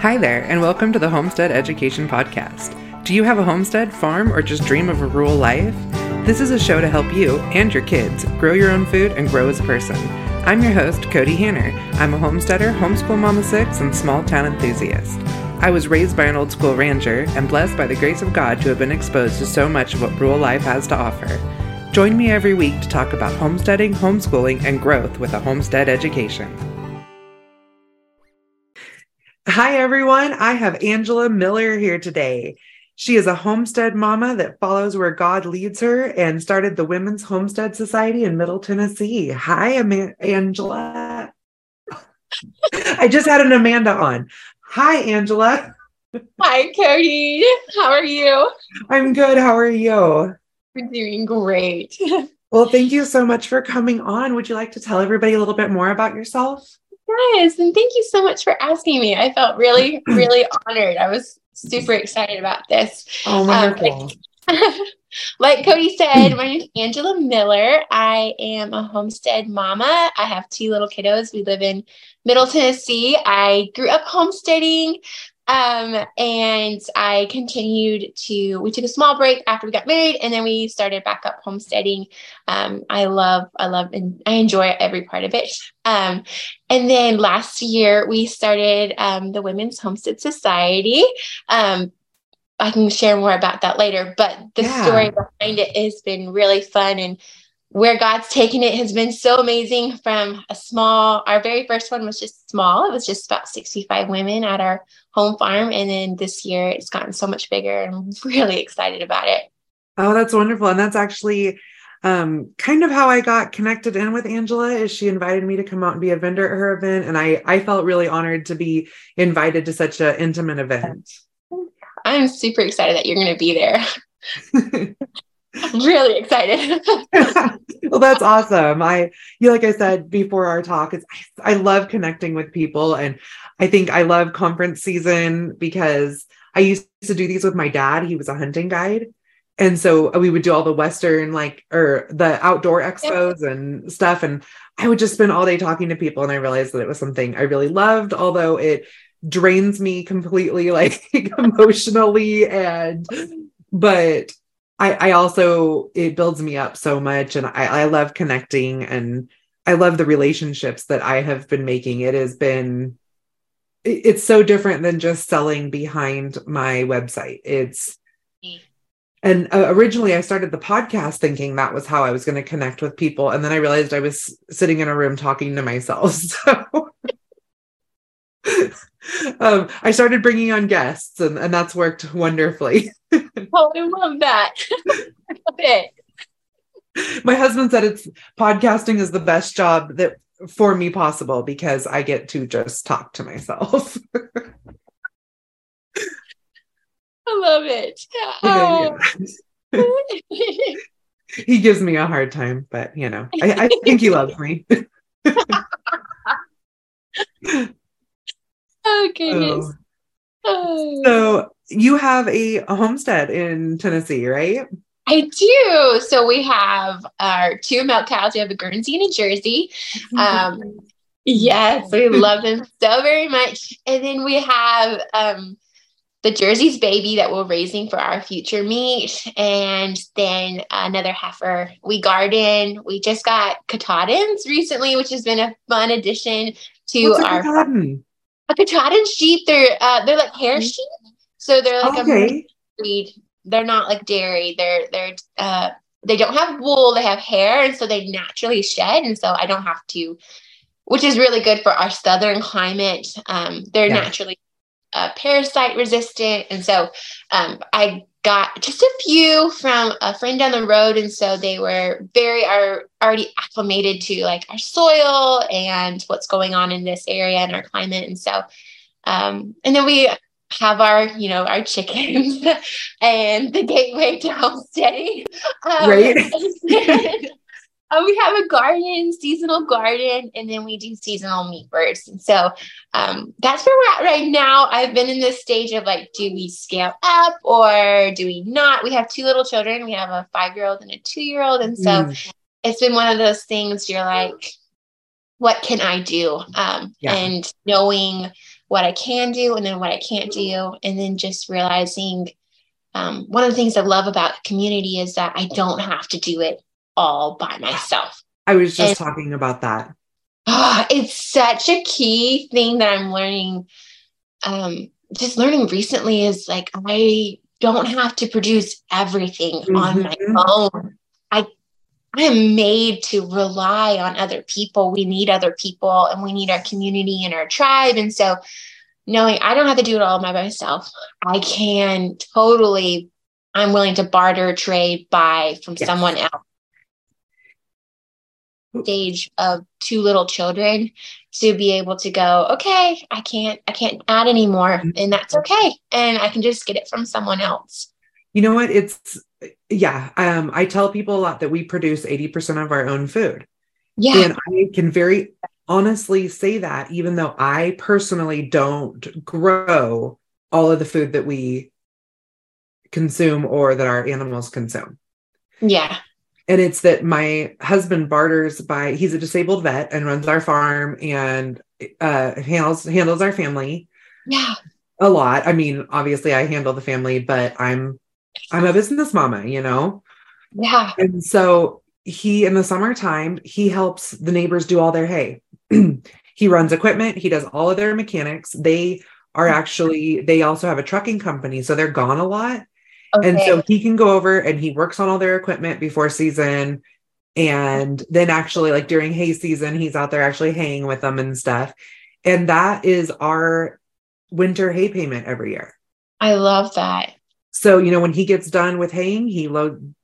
Hi there, and welcome to the Homestead Education Podcast. Do you have a homestead, farm, or just dream of a rural life? This is a show to help you and your kids grow your own food and grow as a person. I'm your host, Kody Hanner. I'm a homesteader, homeschool mama six, and small town enthusiast. I was raised by an old school rancher and blessed by the grace of God to have been exposed to so much of what rural life has to offer. Join me every week to talk about homesteading, homeschooling, and growth with a homestead education. Hi, everyone. I have Angela Miller here today. She is a homestead mama that follows where God leads her and started the Women's Homestead Society in Middle Tennessee. Hi, Am- Angela. I just had an Amanda on. Hi, Angela. Hi, Kody. How are you? I'm good. How are you? We're doing great. Well, thank you so much for coming on. Would you like to tell everybody a little bit more about yourself? Yes, and thank you so much for asking me. I felt really, really honored. I was super excited about this. Oh, wonderful. Um, like, like Kody said, my name is Angela Miller. I am a homestead mama. I have two little kiddos. We live in Middle Tennessee. I grew up homesteading. Um, and I continued to, we took a small break after we got married and then we started back up homesteading. Um, I love, I love, and I enjoy every part of it. Um, and then last year we started um, the Women's Homestead Society. Um, I can share more about that later, but the yeah. story behind it has been really fun and where God's taken it has been so amazing from a small, our very first one was just small. It was just about 65 women at our home farm. And then this year it's gotten so much bigger and I'm really excited about it. Oh, that's wonderful. And that's actually um, kind of how I got connected in with Angela is she invited me to come out and be a vendor at her event. And I, I felt really honored to be invited to such an intimate event. I'm super excited that you're going to be there. I'm really excited. well, that's awesome. I, you like I said before our talk, is I, I love connecting with people, and I think I love conference season because I used to do these with my dad. He was a hunting guide, and so we would do all the Western like or the outdoor expos and stuff, and I would just spend all day talking to people, and I realized that it was something I really loved, although it drains me completely, like emotionally and but I, I also it builds me up so much and I, I love connecting and I love the relationships that I have been making. It has been it's so different than just selling behind my website. It's and uh, originally I started the podcast thinking that was how I was going to connect with people and then I realized I was sitting in a room talking to myself. So um, I started bringing on guests and, and that's worked wonderfully. oh, I love that. I love it. My husband said it's podcasting is the best job that for me possible because I get to just talk to myself. I love it. Oh. he gives me a hard time, but you know, I, I think he loves me. Oh goodness. Oh. So you have a, homestead in Tennessee, right? I do. So we have our two milk cows. We have a Guernsey and a Jersey. Um, yes, we love them so very much. And then we have um, the Jersey's baby that we're raising for our future meat, and then another heifer. We garden. We just got Katahdins recently, which has been a fun addition to What's our. A, a sheep. They're uh, they're like hair sheep. So they're like okay. a breed. They're not like dairy. They're they're uh they don't have wool, they have hair, and so they naturally shed. And so I don't have to, which is really good for our southern climate. Um, they're yeah. naturally uh, parasite resistant. And so um, I got just a few from a friend down the road. And so they were very are already acclimated to like our soil and what's going on in this area and our climate. And so um, and then we have our, you know, our chickens and the gateway to homesteading. Um, right. uh, we have a garden, seasonal garden, and then we do seasonal meat birds. And so um, that's where we're at right now. I've been in this stage of like, do we scale up or do we not? We have two little children. We have a five year old and a two year old. And so mm. it's been one of those things you're like, what can I do? Um, yeah. And knowing what I can do and then what I can't do. And then just realizing um, one of the things I love about community is that I don't have to do it all by myself. I was just and, talking about that. Oh, it's such a key thing that I'm learning. Um, just learning recently is like I don't have to produce everything mm-hmm. on my mm-hmm. own. I I am made to rely on other people. We need other people and we need our community and our tribe. And so knowing I don't have to do it all by myself, I can totally, I'm willing to barter, trade, buy from yes. someone else. Stage of two little children to be able to go, okay, I can't, I can't add anymore, mm-hmm. and that's okay. And I can just get it from someone else. You know what? It's yeah. Um, I tell people a lot that we produce 80% of our own food. Yeah. And I can very honestly say that, even though I personally don't grow all of the food that we consume or that our animals consume. Yeah. And it's that my husband barters by he's a disabled vet and runs our farm and uh handles handles our family. Yeah. A lot. I mean, obviously I handle the family, but I'm I'm a business mama, you know? Yeah. And so he in the summertime, he helps the neighbors do all their hay. he runs equipment, he does all of their mechanics. They are actually they also have a trucking company, so they're gone a lot. Okay. And so he can go over and he works on all their equipment before season. And then actually, like during hay season, he's out there actually haying with them and stuff. And that is our winter hay payment every year. I love that. So, you know, when he gets done with haying, he load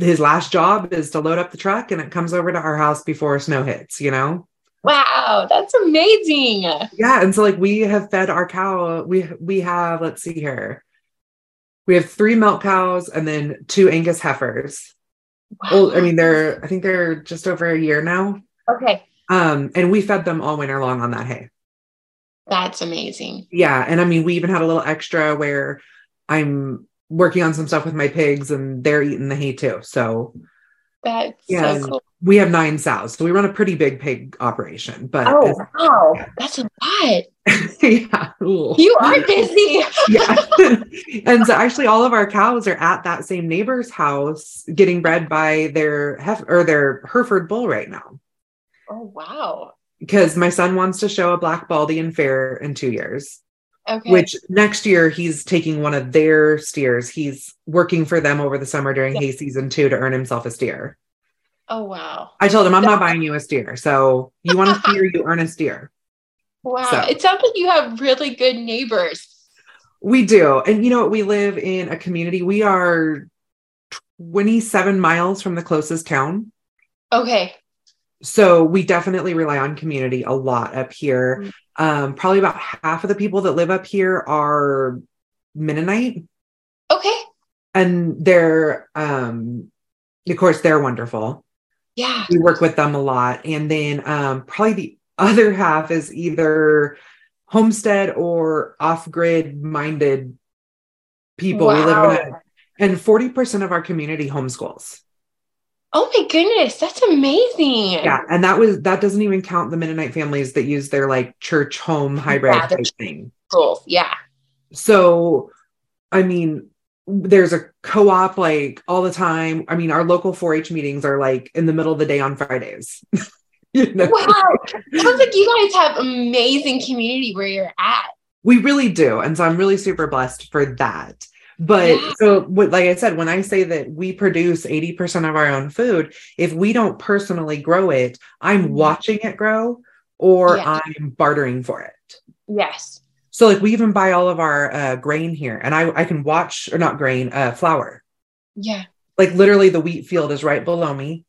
his last job is to load up the truck and it comes over to our house before snow hits, you know? Wow, that's amazing. Yeah. And so like we have fed our cow, we we have, let's see here. We have three milk cows and then two Angus heifers. Wow. Well, I mean, they're I think they're just over a year now. Okay. Um, and we fed them all winter long on that hay. That's amazing. Yeah. And I mean, we even had a little extra where I'm working on some stuff with my pigs and they're eating the hay too. So that's yeah, so cool. We have nine sows, so we run a pretty big pig operation. But oh wow, that's a lot. yeah, you are busy. yeah, and so actually, all of our cows are at that same neighbor's house getting bred by their hef- or their Hereford bull right now. Oh wow! Because my son wants to show a black Baldy heifer in two years. Okay. Which next year he's taking one of their steers. He's working for them over the summer during yeah. hay season too to earn himself a steer. Oh wow. I told him I'm not buying you a steer. So you want a steer, you earn a steer. Wow. So. It sounds like you have really good neighbors. We do. And you know what? We live in a community. We are 27 miles from the closest town. Okay. So we definitely rely on community a lot up here. Mm-hmm. Um, probably about half of the people that live up here are Mennonite. Okay. And they're, um, of course, they're wonderful. Yeah. We work with them a lot. And then um, probably the other half is either homestead or off grid minded people. Wow. We live in and 40% of our community homeschools. Oh my goodness, that's amazing. Yeah, and that was that doesn't even count the Mennonite families that use their like church home hybrid yeah, type thing. Cool. Yeah. So, I mean, there's a co-op like all the time. I mean, our local 4-H meetings are like in the middle of the day on Fridays. you know? Wow. Sounds like you guys have amazing community where you're at. We really do. And so I'm really super blessed for that. But yeah. so, like I said, when I say that we produce 80% of our own food, if we don't personally grow it, I'm mm-hmm. watching it grow or yeah. I'm bartering for it. Yes. So, like, we even buy all of our uh, grain here, and I, I can watch, or not grain, uh, flour. Yeah. Like, literally, the wheat field is right below me,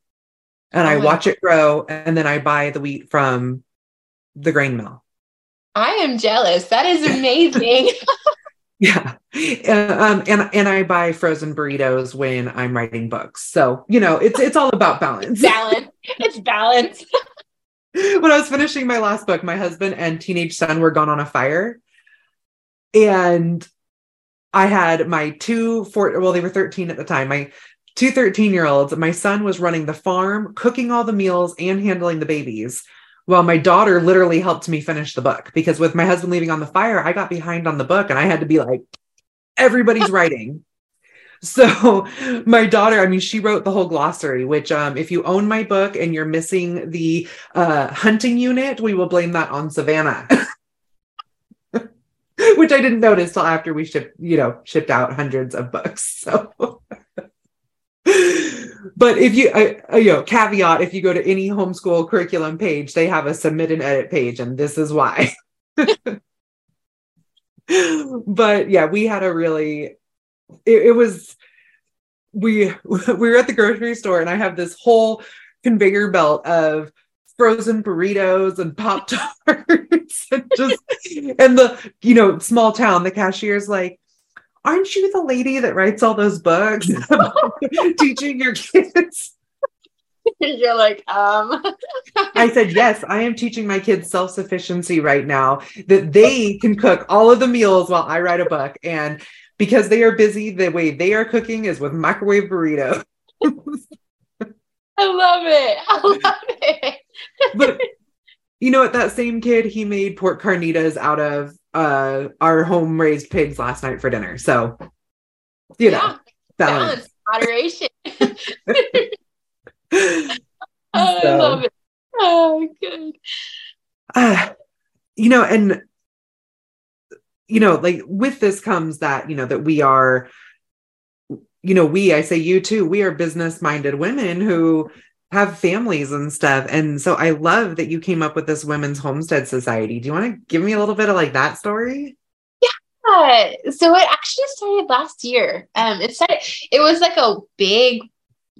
and oh I watch God. it grow, and then I buy the wheat from the grain mill. I am jealous. That is amazing. Yeah. Uh, um, and and I buy frozen burritos when I'm writing books. So, you know, it's it's all about balance. balance. It's balance. when I was finishing my last book, my husband and teenage son were gone on a fire. And I had my two four well, they were 13 at the time. My two 13 year olds, my son was running the farm, cooking all the meals and handling the babies Well, my daughter literally helped me finish the book because with my husband leaving on the fire, I got behind on the book and I had to be like, everybody's writing. So my daughter, I mean, she wrote the whole glossary, which um, if you own my book and you're missing the uh, hunting unit, we will blame that on Savannah. which I didn't notice till after we shipped, you know, shipped out hundreds of books. So but if you, uh, you know, caveat, if you go to any homeschool curriculum page, they have a submit and edit page, and this is why. but yeah, we had a really, it, it was, we we were at the grocery store, and I have this whole conveyor belt of frozen burritos and pop tarts and just and the you know small town the cashier's like aren't you the lady that writes all those books teaching your kids? You're like, um. I said, yes, I am teaching my kids self sufficiency right now, that they can cook all of the meals while I write a book. And because they are busy, the way they are cooking is with microwave burrito. I love it. I love it. but you know what? That same kid, he made pork carnitas out of uh our home raised pigs last night for dinner. So you know, yeah, balance, moderation. oh, I love it. Oh, good. Uh, you know, and you know, like with this comes that, you know, that we are, you know, we, I say you too, we are business minded women who have families and stuff. And so I love that you came up with this women's homestead society. Do you want to give me a little bit of like that story? Yeah. So it actually started last year. Um, it started, it was like a big,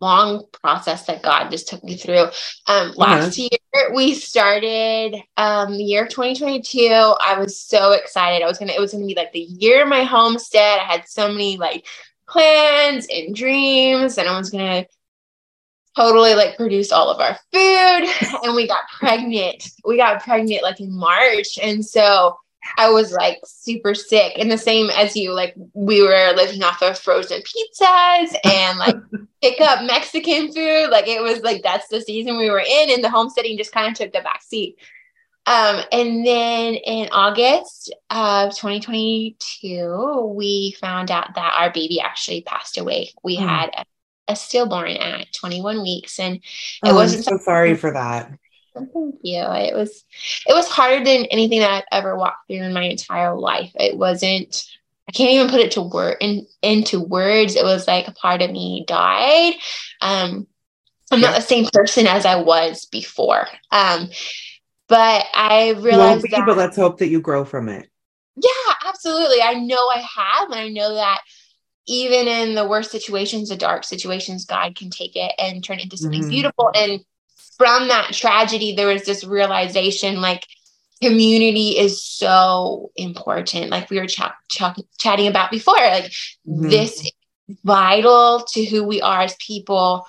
long process that God just took me through. Um, last uh-huh. year we started um the year 2022. I was so excited. I was gonna, it was gonna be like the year of my homestead. I had so many like plans and dreams, and I was gonna totally like produced all of our food and we got pregnant. We got pregnant like in March. And so I was like super sick. And the same as you, like we were living off of frozen pizzas and like pick up Mexican food. Like it was like that's the season we were in, and the homesteading just kind of took the back seat. Um, and then in August of 2022, we found out that our baby actually passed away. We mm. had a a stillborn at 21 weeks and it oh, wasn't I'm so sorry for that. Thank you. It was it was harder than anything that i've ever walked through in my entire life. It wasn't i can't even put it to word in, into words. It was like a part of me died. Um i'm yeah. not the same person as i was before. Um but i realized be, that, but let's hope that you grow from it. Yeah absolutely. I know i have and i know that even in the worst situations, the dark situations, God can take it and turn it into something mm-hmm. beautiful. And from that tragedy, there was this realization like community is so important. Like we were ch- ch- chatting about before, like mm-hmm. this vital to who we are as people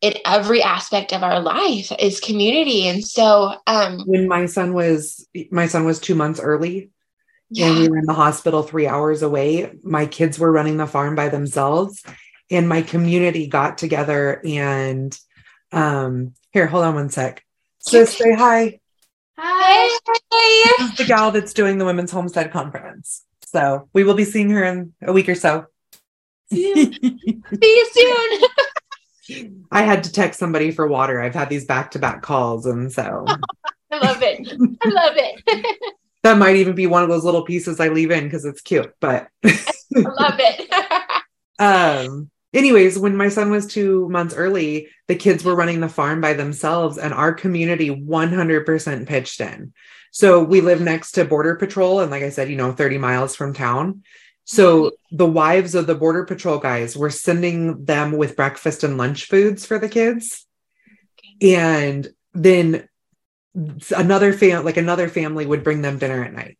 in every aspect of our life is community. And so um when my son was my son was two months early, yeah. and we were in the hospital three hours away. My kids were running the farm by themselves, and my community got together and um here, hold on one sec. So say hi. Hi. This is the gal that's doing the Women's Homestead Conference. So we will be seeing her in a week or so. See you soon. I had to text somebody for water. I've had these back to back calls. And so I love it. I love it that might even be one of those little pieces I leave in because it's cute, but I love it. um anyways, when my son was two months early, the kids were running the farm by themselves and our community 100% pitched in. So we live next to border patrol and like I said, you know, 30 miles from town. So the wives of the border patrol guys were sending them with breakfast and lunch foods for the kids. And then another fam like another family would bring them dinner at night.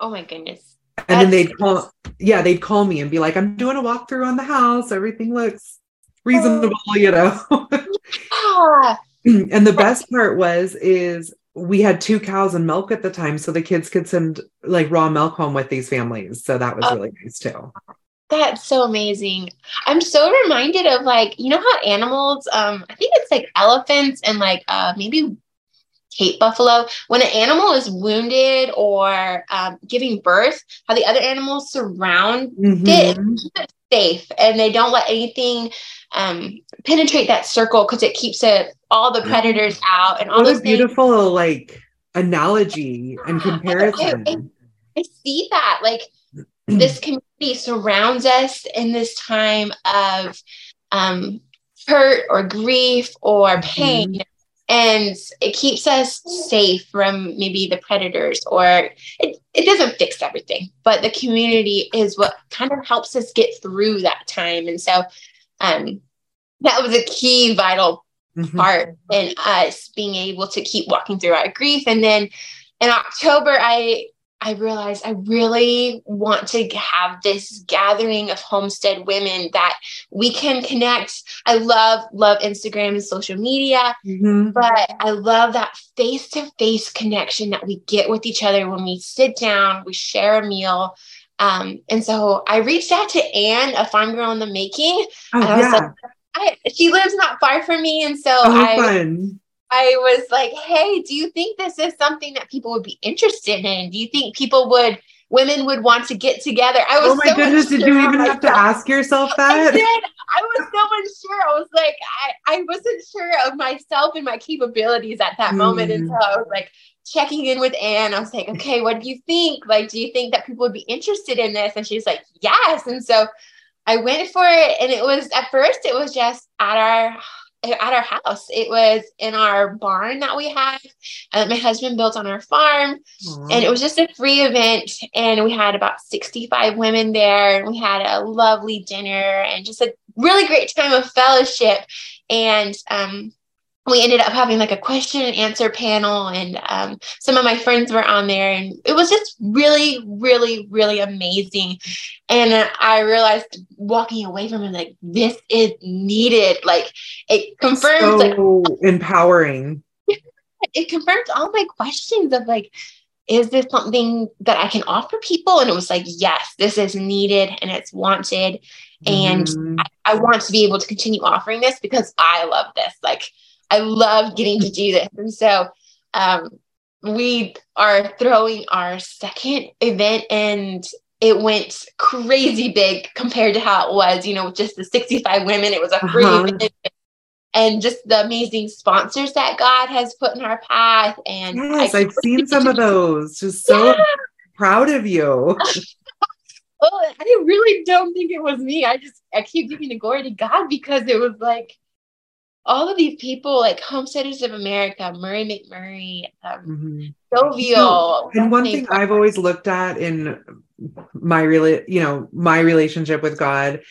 Oh my goodness. And That's then they'd call yeah, they'd call me and be like, I'm doing a walkthrough on the house. Everything looks reasonable, oh. you know. yeah. and the best part was is we had two cows and milk at the time so the kids could send like raw milk home with these families so that was oh. really nice too that's so amazing. I'm so reminded of like, you know how animals, um, I think it's like elephants and like uh maybe Cape buffalo. When an animal is wounded or um, giving birth, how the other animals surround Mhm. it, keep it safe, and they don't let anything um, penetrate that circle because it keeps it all the predators out and all What those a things. beautiful like analogy and Yeah, I- comparison. I see that like this community surrounds us in this time of um, hurt or grief or pain. And it keeps us safe from maybe the predators, or it, it doesn't fix everything, but the community is what kind of helps us get through that time. And so um, that was a key vital Mhm. part in us being able to keep walking through our grief. And then in October, I I realized I really want to have this gathering of homestead women that we can connect. I love love Instagram and social media, Mhm. but I love that face to face connection that we get with each other when we sit down, we share a meal. Um, and so I reached out to Anne, a farm girl in the making, Oh, and I was yeah. like, I, she lives not far from me, and so oh, I fun. I was like, hey, do you think this is something that people would be interested in? Do you think people would women would want to get together? I was Oh my so goodness, did you even have to ask yourself that? I did. I was so unsure. I was like, I, I wasn't sure of myself and my capabilities at that moment. Hmm. And so I was like checking in with Anne. I was like, okay, what do you think? Like, do you think that people would be interested in this? And she's like, yes. And so I went for it. And it was at first, it was just at our at our house. It was in our barn that we have uh, that my husband built on our farm and it was just a free event and we had about 65 women there and we had a lovely dinner and just a really great time of fellowship. And um, we ended up having like a question and answer panel and um, some of my friends were on there and it was just really really really amazing and i realized walking away from it like this is needed like it confirms like empowering. it confirms all my questions of like, is this something that I can offer people? And it was like, yes, this is needed and it's wanted. And Mhm. I want to be able to continue offering this because I love this. Like, I love getting to do this. And so, um, we are throwing our second event and it went crazy big compared to how it was, you know, with just the 65 women. It was a free Uh-huh. event and just the amazing sponsors that God has put in our path. And yes, I- I've seen some of those. Just so Yeah. proud of you. Oh, I really don't think it was me. I just I keep giving the glory to God because it was like all of these people, like Homesteaders of America, Murray McMurray, um, Mhm. Jovial. And one thing I've always looked at in my rela- you know, my relationship with God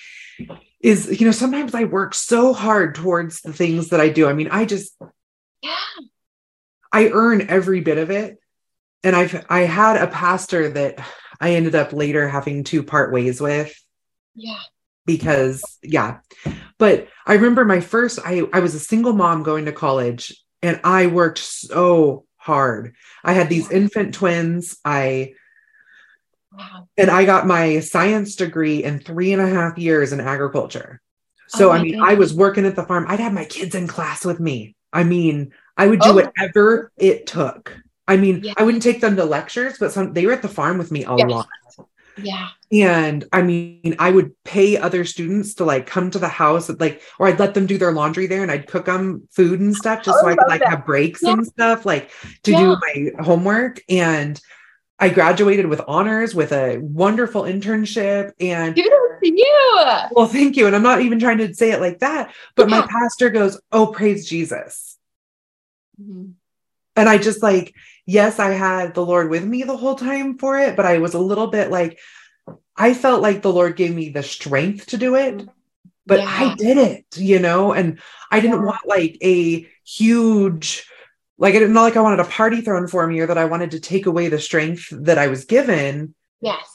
is, you know, sometimes I work so hard towards the things that I do. I mean, I just Yeah. I earn every bit of it. And I've I had a pastor that I ended up later having to part ways with Yeah. Because yeah. But I remember my first I I was a single mom going to college and I worked so hard. I had these infant twins. I Wow. and I got my science degree in three and a half years in agriculture. So, Oh I mean, goodness. I was working at the farm. I'd have my kids in class with me. I mean, I would do Oh. whatever it took. I mean, Yeah. I wouldn't take them to lectures, but some they were at the farm with me a Yes. lot. Yeah. And I mean, I would pay other students to like come to the house, like, or I'd let them do their laundry there and I'd cook them food and stuff just Oh, so I I could like that. have breaks Yeah. and stuff, like to Yeah. do my homework. And I graduated with honors with a wonderful internship. And you. well, thank you. And I'm not even trying to say it like that, but my pastor goes, Oh, praise Jesus. Mhm. And I just like, yes, I had the Lord with me the whole time for it, but I was a little bit like, I felt like the Lord gave me the strength to do it, mm-hmm. but Yeah. I did it, you know, and I didn't Yeah. want like a huge, like, I didn't know like I wanted a party thrown for me or that I wanted to take away the strength that I was given. Yes.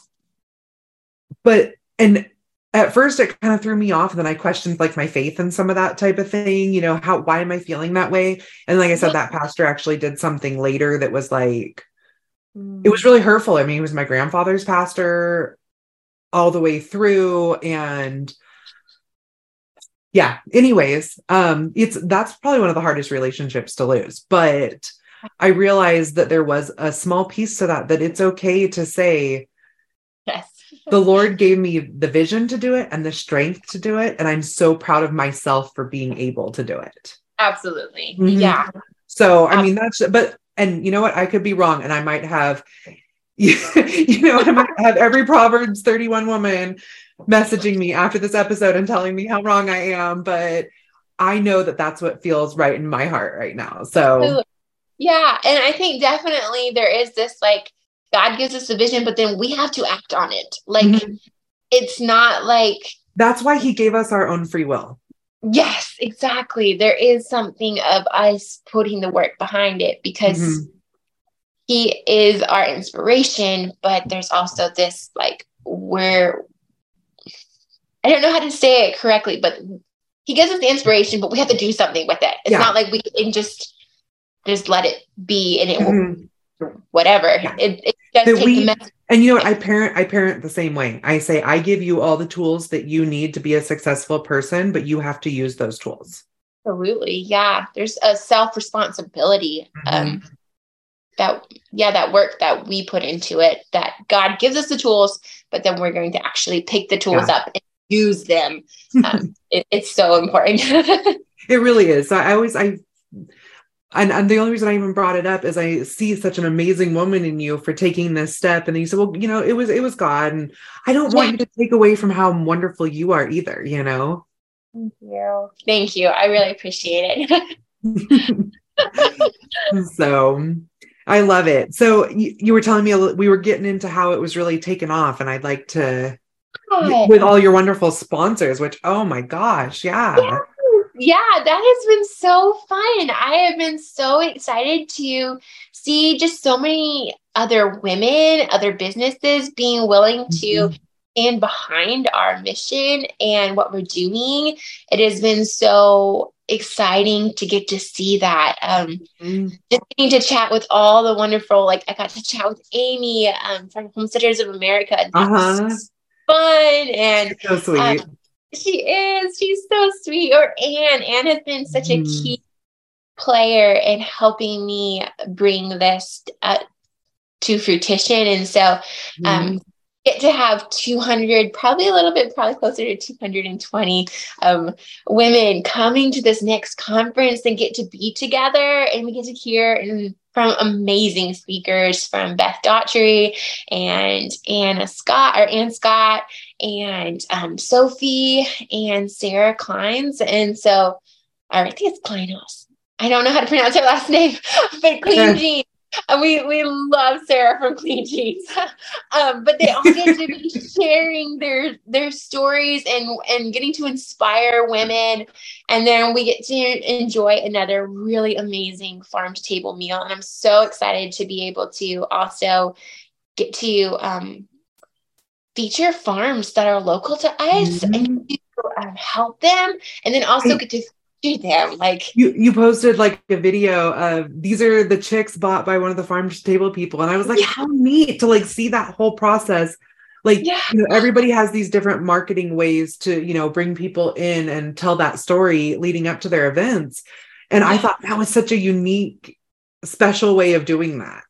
But, and at first it kind of threw me off. And then I questioned like my faith and some of that type of thing, you know, how, why am I feeling that way? And like I said, that pastor actually did something later that was like, it was really hurtful. I mean, he was my grandfather's pastor all the way through. And yeah, anyways, um, it's that's probably one of the hardest relationships to lose. But I realized that there was a small piece to that, that it's okay to say, Yes. The Lord gave me the vision to do it and the strength to do it. And I'm so proud of myself for being able to do it. Absolutely. Mhm. Yeah. So, I mean, that's, but, and you know what? I could be wrong and I might have, you know, I might have every Proverbs 31 woman messaging me after this episode and telling me how wrong I am. But I know that that's what feels right in my heart right now. So, Yeah. And I think definitely there is this like, God gives us the vision, but then we have to act on it. Like, Mhm. it's not like, that's why he gave us our own free will. yes, exactly. There is something of us putting the work behind it because Mhm. he is our inspiration, but there's also this like where I don't know how to say it correctly, but he gives us the inspiration, but we have to do something with it. It's Yeah. not like we can just just let it be and it will Mhm. whatever. Yeah. It, it That take we-. And you know what? I parent, I parent the same way. I say, I give you all the tools that you need to be a successful person, but you have to use those tools. Absolutely. Yeah. There's a self responsibility. Um that yeah, that work that we put into it, that God gives us the tools, but then we're going to actually pick the tools up and use them. Um, it, it's so important. It really is. So I always, I, and, and the only reason I even brought it up is I see such an amazing woman in you for taking this step. And then you said, well, you know, it was, it was God. And I don't want you to take away from how wonderful you are either, you know? Thank you. Thank you. I really appreciate it. so I love it. So you, you were telling me a we were getting into how it was really taken off, and I'd like to with all your wonderful sponsors. Which oh my gosh, yeah, Yeah. Yeah, that has been so fun. I have been so excited to see just so many other women, other businesses being willing to Mhm. stand behind our mission and what we're doing. It has been so exciting to get to see that. Um, Mm, just getting to chat with all the wonderful, like I got to chat with Amy um, from Homesteaders of America. And Uh-huh. fun. And so sweet. um, she is. She's so sweet. Or Anne. Anne has been such a Mhm. key player in helping me bring this uh, to fruition. And so Mm-hmm. um, get to have 200, probably a little bit, probably closer to 220 um, women coming to this next conference and get to be together. And we get to hear and from amazing speakers from Beth Daughtry and Anna Scott or Ann Scott and um, Sophie and Sarah Kleins. And so I think it's Kleinhaus. I don't know how to pronounce her last name, but Clean Jeans. We we love Sarah from Clean Jeans, um, but they all get to be sharing their their stories and and getting to inspire women, and then we get to enjoy another really amazing farm to table meal. And I'm so excited to be able to also get to um, feature farms that are local to us and to um, help them, and then also Right. get to feed them. Like You you posted like a video of these are the chicks bought by one of the farm to table people, and I was like, Yeah. how neat to like see that whole process. Like Yeah. you know, everybody has these different marketing ways to you know bring people in and tell that story leading up to their events, and I thought that was such a unique, special way of doing that.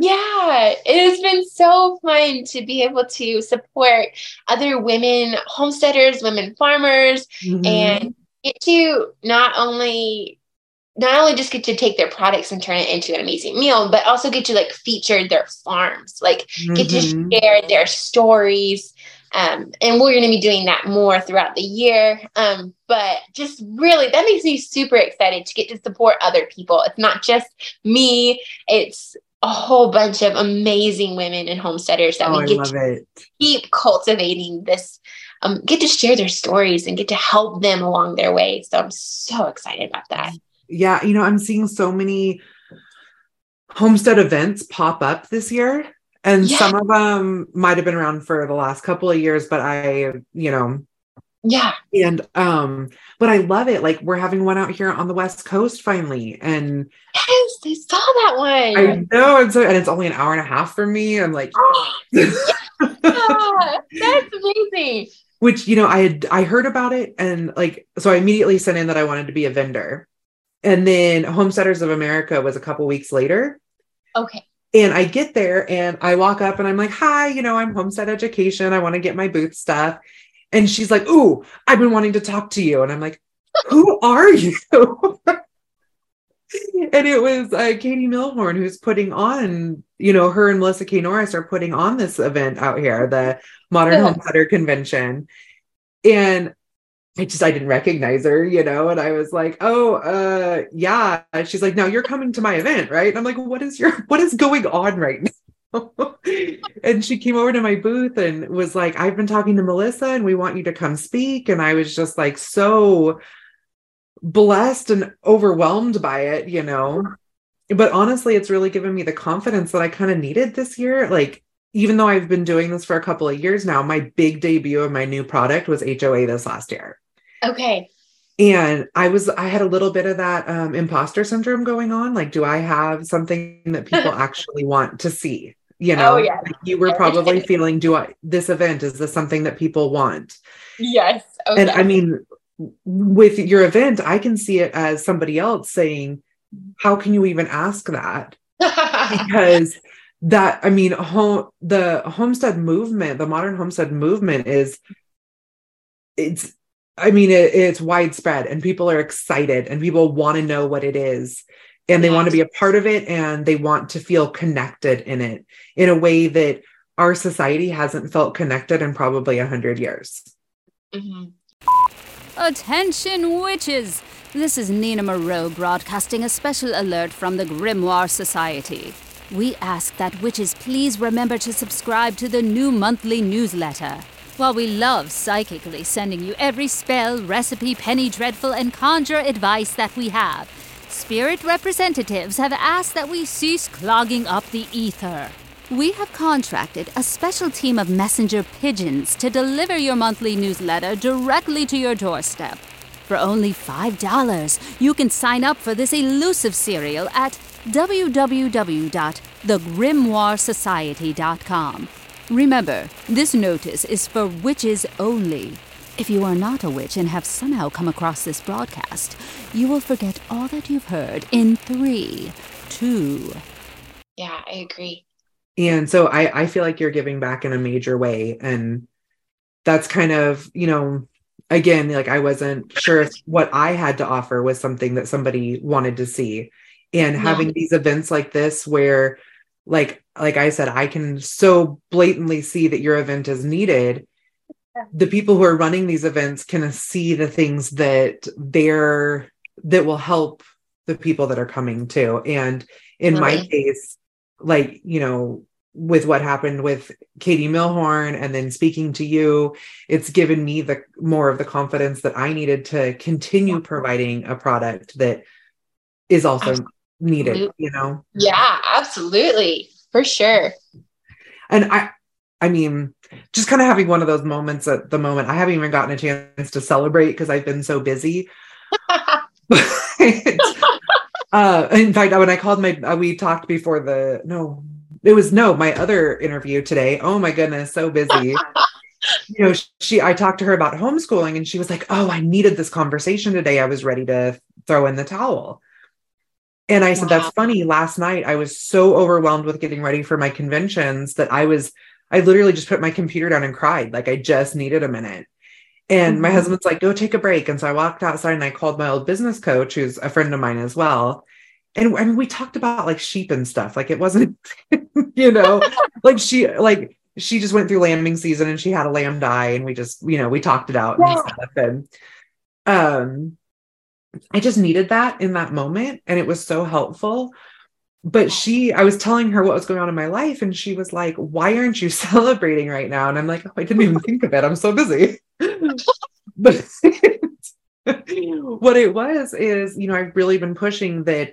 Yeah, it has been so fun to be able to support other women homesteaders, women farmers, Mhm. and get to not only not only just get to take their products and turn it into an amazing meal, but also get to like feature their farms, like get to Mhm. share their stories. Um, and we're going to be doing that more throughout the year. Um, but just really, that makes me super excited to get to support other people. It's not just me, it's a whole bunch of amazing women and homesteaders that Oh, we get to it. keep cultivating this, um, get to share their stories and get to help them along their way. So I'm so excited about that. Yeah, you know, I'm seeing so many homestead events pop up this year. And Yeah. some of them might have been around for the last couple of years, but I, you know, Yeah. and um, but I love it. Like we're having one out here on the West Coast finally. And Yes, I saw that one. I know and so and it's only an hour and a half for me. I'm like Yeah, that's amazing. which you know, I had I heard about it and like so I immediately sent in that I wanted to be a vendor. And then Homesteaders of America was a couple weeks later. Okay. And I get there and I walk up and I'm like, hi, you know, I'm Homestead Education. I want to get my booth stuff. And she's like, Ooh, I've been wanting to talk to you. And I'm like, Who are you? and it was uh, Katie Milhorn who's putting on, you know, her and Melissa K. Norris are putting on this event out here, the Modern yeah. Homesteader Convention. And I just I didn't recognize her, you know, and I was like, "Oh, uh yeah." She's like, "Now you're coming to my event, right?" And I'm like, "What is your what is going on right now?" and she came over to my booth and was like, "I've been talking to Melissa and we want you to come speak." And I was just like so blessed and overwhelmed by it, you know. But honestly, it's really given me the confidence that I kind of needed this year. Like, even though I've been doing this for a couple of years now, my big debut of my new product was HOA this last year. Okay. And I was, I had a little bit of that um, imposter syndrome going on. Like, do I have something that people actually want to see? You oh, know, oh. Like you were probably feeling, do I, this event, is this something that people want? Yes. Okay. And I mean, with your event, I can see it as somebody else saying, How can you even ask that? because that, I mean, home, the homestead movement, the modern homestead movement is, it's, I mean, it, it's widespread and people are excited and people want to know what it is and they want to be a part of it and they want to feel connected in it in a way that our society hasn't felt connected in probably a hundred years. Mm-hmm. Attention, witches! This is Nina Moreau broadcasting a special alert from the Grimoire Society. We ask that witches please remember to subscribe to the new monthly newsletter. While we love psychically sending you every spell, recipe, penny dreadful, and conjure advice that we have, spirit representatives have asked that we cease clogging up the ether. We have contracted a special team of messenger pigeons to deliver your monthly newsletter directly to your doorstep. For only $5, you can sign up for this elusive serial at www.thegrimoiresociety.com. Remember, this notice is for witches only. If you are not a witch and have somehow come across this broadcast, you will forget all that you've heard in three, two. Yeah, I agree and so I, I feel like you're giving back in a major way and that's kind of you know again like i wasn't sure if what i had to offer was something that somebody wanted to see and yeah. having these events like this where like like i said i can so blatantly see that your event is needed the people who are running these events can see the things that they're that will help the people that are coming too and in right. my case like you know with what happened with Katie Milhorn and then speaking to you, it's given me the more of the confidence that I needed to continue providing a product that is also absolutely. needed, you know? Yeah, absolutely. For sure. And I I mean, just kind of having one of those moments at the moment. I haven't even gotten a chance to celebrate because I've been so busy. uh, in fact, when I called my, uh, we talked before the, no, it was no, my other interview today. Oh my goodness, so busy. you know, she, I talked to her about homeschooling and she was like, oh, I needed this conversation today. I was ready to throw in the towel. And I said, wow. that's funny. Last night, I was so overwhelmed with getting ready for my conventions that I was, I literally just put my computer down and cried. Like I just needed a minute. And mm-hmm. my husband's like, go take a break. And so I walked outside and I called my old business coach, who's a friend of mine as well. And I mean, we talked about like sheep and stuff. Like it wasn't, you know, like she, like she just went through lambing season and she had a lamb die and we just, you know, we talked it out yeah. and stuff. And um, I just needed that in that moment. And it was so helpful but she i was telling her what was going on in my life and she was like why aren't you celebrating right now? And i'm like oh, i didn't even think of it. I'm so busy. But what it was is you know i've really been pushing that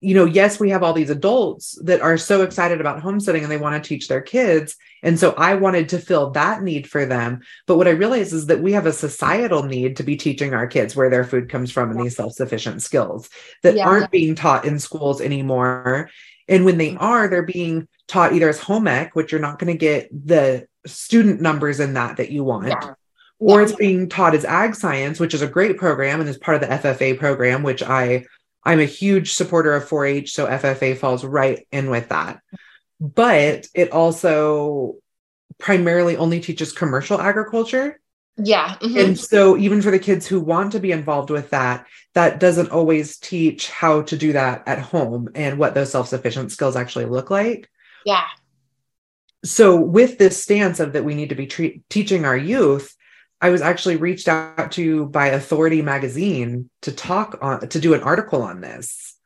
you know yes we have all these adults that are so excited about homesteading and they want to teach their kids. And so i wanted to fill that need for them. But what i realized is that we have a societal need to be teaching our kids where their food comes from and these self-sufficient skills that yeah. aren't being taught in schools anymore. And when they mm-hmm. are they're being taught either as home ec which you're not going to get the student numbers in that that you want yeah. or it's being taught as ag science, which is a great program and is part of the FFA program, which I I'm a huge supporter of 4 H, so FFA falls right in with that. But it also primarily only teaches commercial agriculture. Yeah. mhm. And so, even for the kids who want to be involved with that, that doesn't always teach how to do that at home and what those self sufficient skills actually look like. yeah. So, with this stance of that we need to be tre- teaching our youth, I was actually reached out to by Authority Magazine to talk on to do an article on this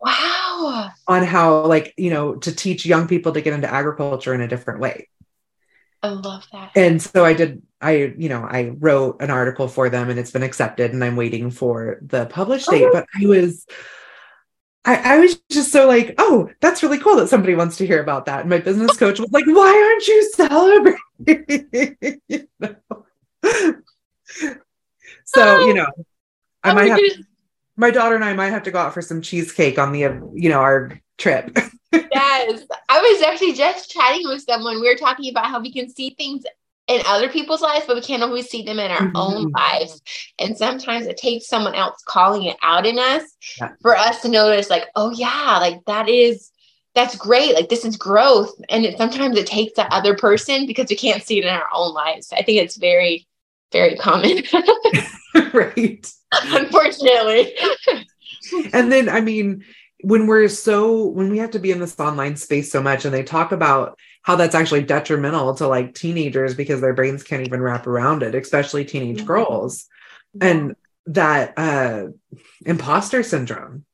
Wow. on how like you know to teach young people to get into agriculture in a different way I love that. and so i did i you know i wrote an article for them and it's been accepted and i'm waiting for the published date oh. but i was I, I was just so like, oh, that's really cool that somebody wants to hear about that. And my business coach was like, why aren't you celebrating? You know? So, you know, I Oh might have my daughter and I might have to go out for some cheesecake on the, you know, our trip. Yes. I was actually just chatting with someone. We were talking about how we can see things in other people's lives, but we can't always see them in our own Mhm. lives. And sometimes it takes someone else calling it out in us Yeah. for us to notice, like, oh, yeah, like that is. That's great. Like this is growth. And it, sometimes it takes the other person because we can't see it in our own lives. I think it's very, very common, right. unfortunately. And then, I mean, when we're so, when we have to be in this online space so much, and they talk about how that's actually detrimental to like teenagers because their brains can't even wrap around it, especially teenage Mhm. girls, and that uh, imposter syndrome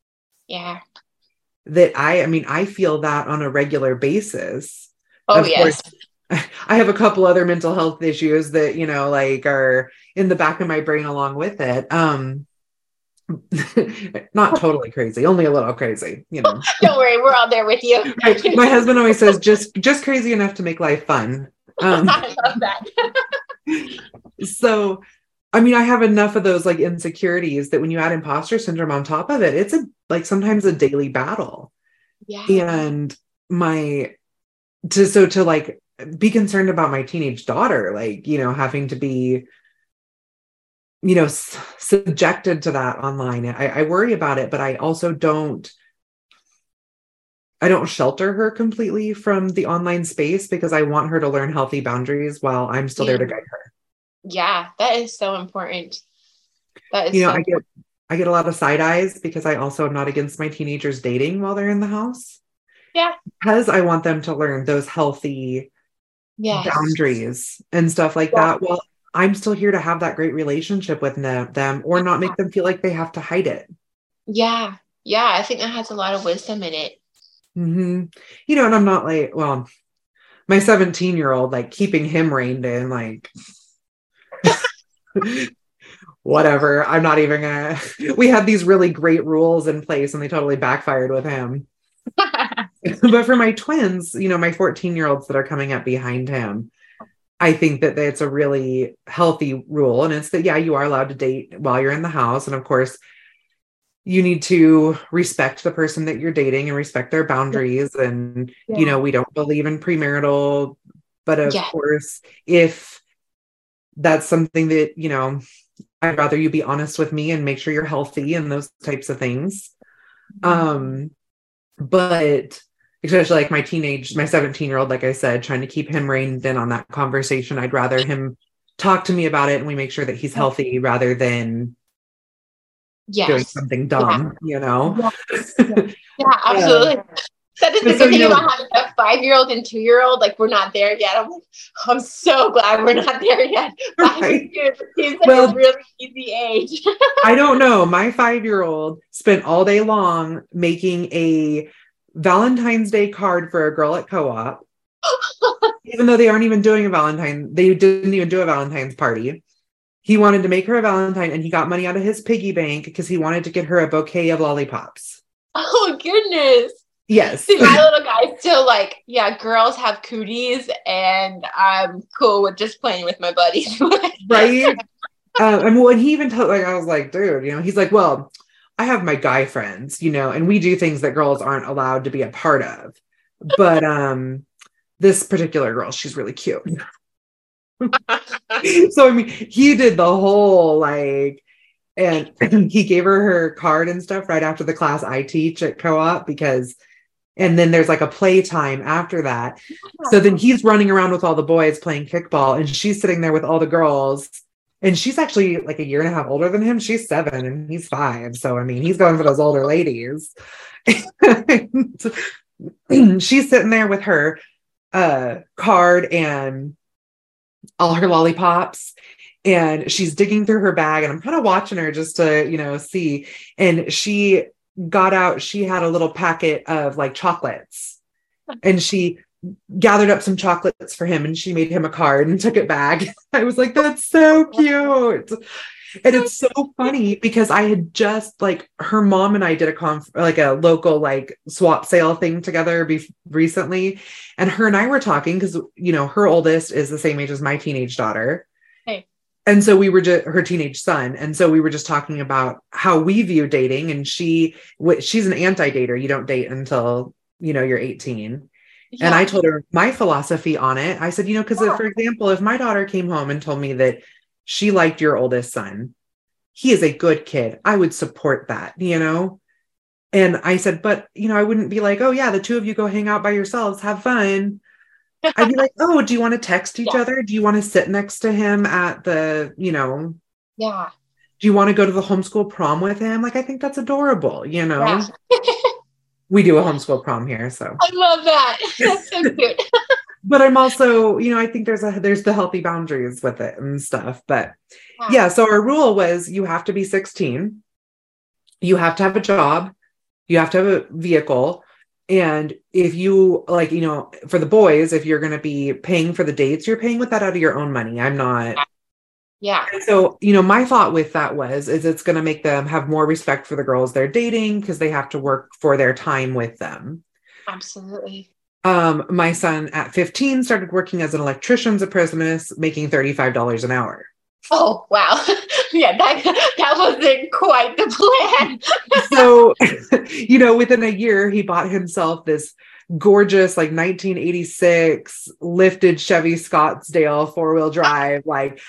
yeah. that I, I mean, I feel that on a regular basis. Oh, Of yes. I have a couple other mental health issues that, you know, like are in the back of my brain along with it. Um, not totally crazy, only a little crazy, you know. Don't worry. We're all there with you. my, my husband always says just just crazy enough to make life fun. Um, I love that. so I mean, I have enough of those like insecurities that when you add imposter syndrome on top of it, it's a like sometimes a daily battle. Yeah. And my to so to like be concerned about my teenage daughter, like, you know, having to be you know s- subjected to that online I, I worry about it but i also don't i don't shelter her completely from the online space because i want her to learn healthy boundaries while i'm still there to guide her Yeah, that is so important. That is you know so i get i get a lot of side eyes because i also am not against my teenagers dating while they're in the house Yeah. because i want them to learn those healthy yes. boundaries and stuff like Yeah. that well i'm still here to have that great relationship with them, them or not make them feel like they have to hide it Yeah. Yeah. I think that has a lot of wisdom in it. hmm You know, and I'm not like, well, my 17 year old, like keeping him reined in, like, whatever. I'm not even gonna. We had these really great rules in place and they totally backfired with him. but for my twins, you know, my 14 year olds that are coming up behind him, I think that it's a really healthy rule. And it's that, yeah, you are allowed to date while you're in the house. And of course, you need to respect the person that you're dating and respect their boundaries. And, you know, we don't believe in premarital, but of Yeah. course, if that's something that, you know, I'd rather you be honest with me and make sure you're healthy and those types of things. Um, but especially like my teenage, my 17 year old, like I said, trying to keep him reined in on that conversation. I'd rather him talk to me about it and we make sure that he's healthy rather than doing something dumb, you know? Yeah, absolutely. That is the So, thing you know- about having a five year old and two year old. Like, we're not there yet. I'm like, I'm so glad we're not there yet. Five Right. years seems like Well- a really easy age. I don't know. My five year old spent all day long making a Valentine's Day card for a girl at co op, even though they aren't even doing a Valentine, they didn't even do a Valentine's party. He wanted to make her a Valentine and he got money out of his piggy bank because he wanted to get her a bouquet of lollipops. oh, goodness. Yes. See, my little guy's still like, yeah, girls have cooties, and I'm cool with just playing with my buddies. right? um, and when he even told, like, I was like, dude, you know, he's like, well, I have my guy friends, you know, and we do things that girls aren't allowed to be a part of. But um, this particular girl, she's really cute. so I mean, he did the whole like, and he gave her her card and stuff right after the class I teach at co-op because and then there's like a play time after that. So then he's running around with all the boys playing kickball and she's sitting there with all the girls. And she's actually like a year and a half older than him. She's seven and he's five. So I mean, he's going for those older ladies. she's sitting there with her uh card and all her lollipops and she's digging through her bag and i'm kind of watching her just to you know see and she got out she had a little packet of like chocolates and she gathered up some chocolates for him and she made him a card and took it back. I was like that's so cute. And it's so funny because i had just like her mom and i did a conf like a local like swap sale thing together be- recently. And her and i were talking because you know her oldest is the same age as my teenage daughter. And so we were just her teenage son. And so we were just talking about how we view dating and she she's an anti-dater. You don't date until you know you're 18 yeah. and i told her my philosophy on it i said you know because yeah. for example if my daughter came home and told me that she liked your oldest son he is a good kid i would support that you know and i said but you know i wouldn't be like oh yeah the two of you go hang out by yourselves have fun I'd be like, oh, do you want to text each yeah. other? Do you want to sit next to him at the, you know? Yeah. Do you want to go to the homeschool prom with him? Like, I think that's adorable, you know? We do a homeschool prom here. So I love that. That's so cute. but I'm also, you know, I think there's a there's the healthy boundaries with it and stuff. But yeah. yeah, so our rule was you have to be 16, you have to have a job, you have to have a vehicle, and if you like, you know, for the boys, if you're going to be paying for the dates, you're paying with that out of your own money. I'm not. Yeah. And so, you know, my thought with that was, is it's going to make them have more respect for the girls they're dating because they have to work for their time with them. Absolutely. Um, my son at 15 started working as an electrician's apprentice, making $35 an hour. Oh wow. yeah, that that wasn't quite the plan. so, you know, within a year, he bought himself this gorgeous, like 1986 lifted Chevy Scottsdale four wheel drive, like,